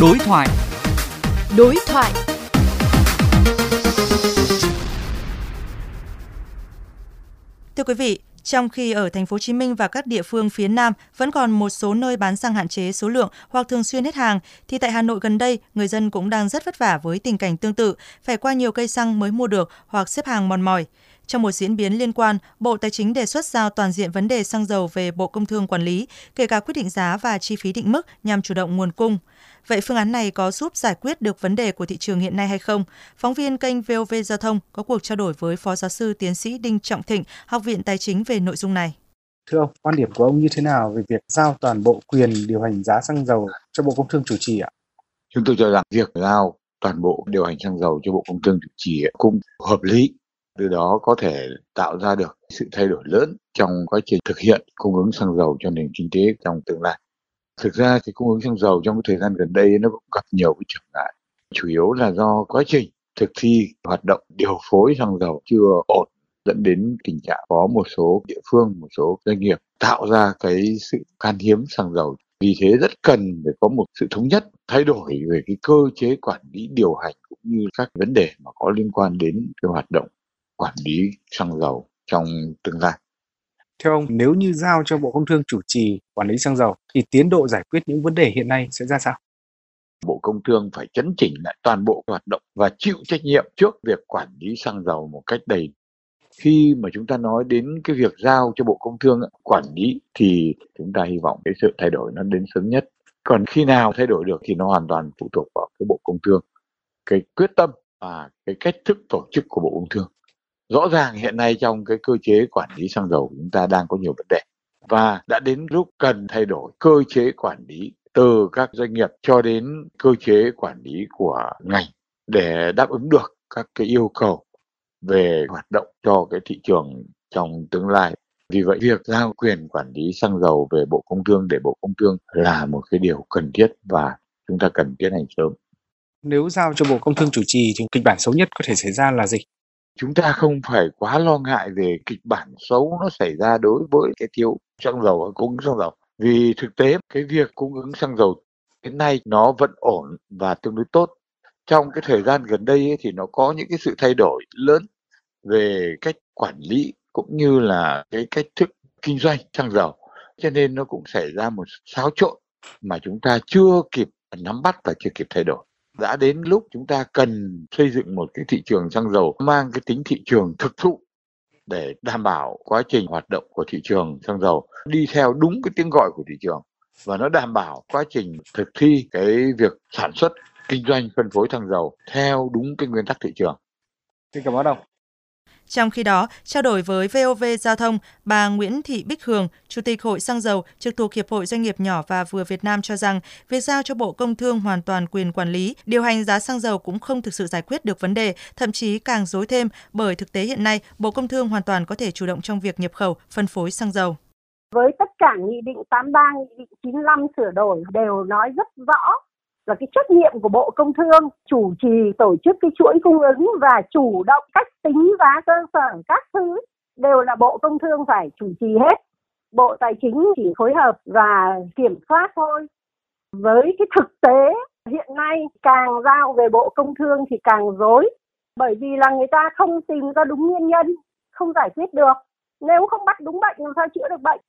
Đối thoại. Đối thoại. Thưa quý vị, trong khi ở thành phố Hồ Chí Minh và các địa phương phía Nam vẫn còn một số nơi bán xăng hạn chế số lượng hoặc thường xuyên hết hàng, thì tại Hà Nội gần đây, người dân cũng đang rất vất vả với tình cảnh tương tự, phải qua nhiều cây xăng mới mua được hoặc xếp hàng mòn mỏi. Trong một diễn biến liên quan, Bộ Tài chính đề xuất giao toàn diện vấn đề xăng dầu về Bộ Công Thương quản lý, kể cả quyết định giá và chi phí định mức nhằm chủ động nguồn cung. Vậy phương án này có giúp giải quyết được vấn đề của thị trường hiện nay hay không? Phóng viên kênh VOV Giao thông có cuộc trao đổi với Phó Giáo sư Tiến sĩ Đinh Trọng Thịnh, Học viện Tài chính về nội dung này. Thưa ông, quan điểm của ông như thế nào về việc giao toàn bộ quyền điều hành giá xăng dầu cho Bộ Công Thương chủ trì ạ? Chúng tôi cho rằng việc giao toàn bộ điều hành xăng dầu cho Bộ Công Thương chủ trì cũng hợp lý từ đó có thể tạo ra được sự thay đổi lớn trong quá trình thực hiện cung ứng xăng dầu cho nền kinh tế trong tương lai. Thực ra thì cung ứng xăng dầu trong cái thời gian gần đây nó cũng gặp nhiều cái trở ngại. Chủ yếu là do quá trình thực thi hoạt động điều phối xăng dầu chưa ổn dẫn đến tình trạng có một số địa phương, một số doanh nghiệp tạo ra cái sự khan hiếm xăng dầu. Vì thế rất cần phải có một sự thống nhất, thay đổi về cái cơ chế quản lý điều hành cũng như các vấn đề mà có liên quan đến cái hoạt động quản lý xăng dầu trong tương lai. Theo ông, nếu như giao cho Bộ Công Thương chủ trì quản lý xăng dầu thì tiến độ giải quyết những vấn đề hiện nay sẽ ra sao? Bộ Công Thương phải chấn chỉnh lại toàn bộ hoạt động và chịu trách nhiệm trước việc quản lý xăng dầu một cách đầy khi mà chúng ta nói đến cái việc giao cho Bộ Công Thương quản lý thì chúng ta hy vọng cái sự thay đổi nó đến sớm nhất. Còn khi nào thay đổi được thì nó hoàn toàn phụ thuộc vào cái Bộ Công Thương, cái quyết tâm và cái cách thức tổ chức của Bộ Công Thương rõ ràng hiện nay trong cái cơ chế quản lý xăng dầu của chúng ta đang có nhiều vấn đề và đã đến lúc cần thay đổi cơ chế quản lý từ các doanh nghiệp cho đến cơ chế quản lý của ngành để đáp ứng được các cái yêu cầu về hoạt động cho cái thị trường trong tương lai. Vì vậy, việc giao quyền quản lý xăng dầu về Bộ Công Thương để Bộ Công Thương là một cái điều cần thiết và chúng ta cần tiến hành sớm. Nếu giao cho Bộ Công Thương chủ trì thì kịch bản xấu nhất có thể xảy ra là gì? Chúng ta không phải quá lo ngại về kịch bản xấu nó xảy ra đối với cái thiếu xăng dầu cung ứng xăng dầu. Vì thực tế cái việc cung ứng xăng dầu hiện nay nó vẫn ổn và tương đối tốt. Trong cái thời gian gần đây ấy, thì nó có những cái sự thay đổi lớn về cách quản lý cũng như là cái cách thức kinh doanh xăng dầu. Cho nên nó cũng xảy ra một xáo trộn mà chúng ta chưa kịp nắm bắt và chưa kịp thay đổi đã đến lúc chúng ta cần xây dựng một cái thị trường xăng dầu mang cái tính thị trường thực thụ để đảm bảo quá trình hoạt động của thị trường xăng dầu đi theo đúng cái tiếng gọi của thị trường và nó đảm bảo quá trình thực thi cái việc sản xuất, kinh doanh, phân phối xăng dầu theo đúng cái nguyên tắc thị trường. Xin cảm ơn ông. Trong khi đó, trao đổi với VOV Giao thông, bà Nguyễn Thị Bích Hường, Chủ tịch Hội Xăng dầu trực thuộc Hiệp hội Doanh nghiệp nhỏ và vừa Việt Nam cho rằng, việc giao cho Bộ Công Thương hoàn toàn quyền quản lý, điều hành giá xăng dầu cũng không thực sự giải quyết được vấn đề, thậm chí càng rối thêm bởi thực tế hiện nay, Bộ Công Thương hoàn toàn có thể chủ động trong việc nhập khẩu, phân phối xăng dầu. Với tất cả Nghị định 83, Nghị định 95 sửa đổi đều nói rất rõ là cái trách nhiệm của Bộ Công Thương chủ trì tổ chức cái chuỗi cung ứng và chủ động cách tính giá cơ sở các thứ đều là Bộ Công Thương phải chủ trì hết. Bộ Tài chính chỉ phối hợp và kiểm soát thôi. Với cái thực tế hiện nay càng giao về Bộ Công Thương thì càng rối bởi vì là người ta không tìm ra đúng nguyên nhân, không giải quyết được. Nếu không bắt đúng bệnh làm sao chữa được bệnh.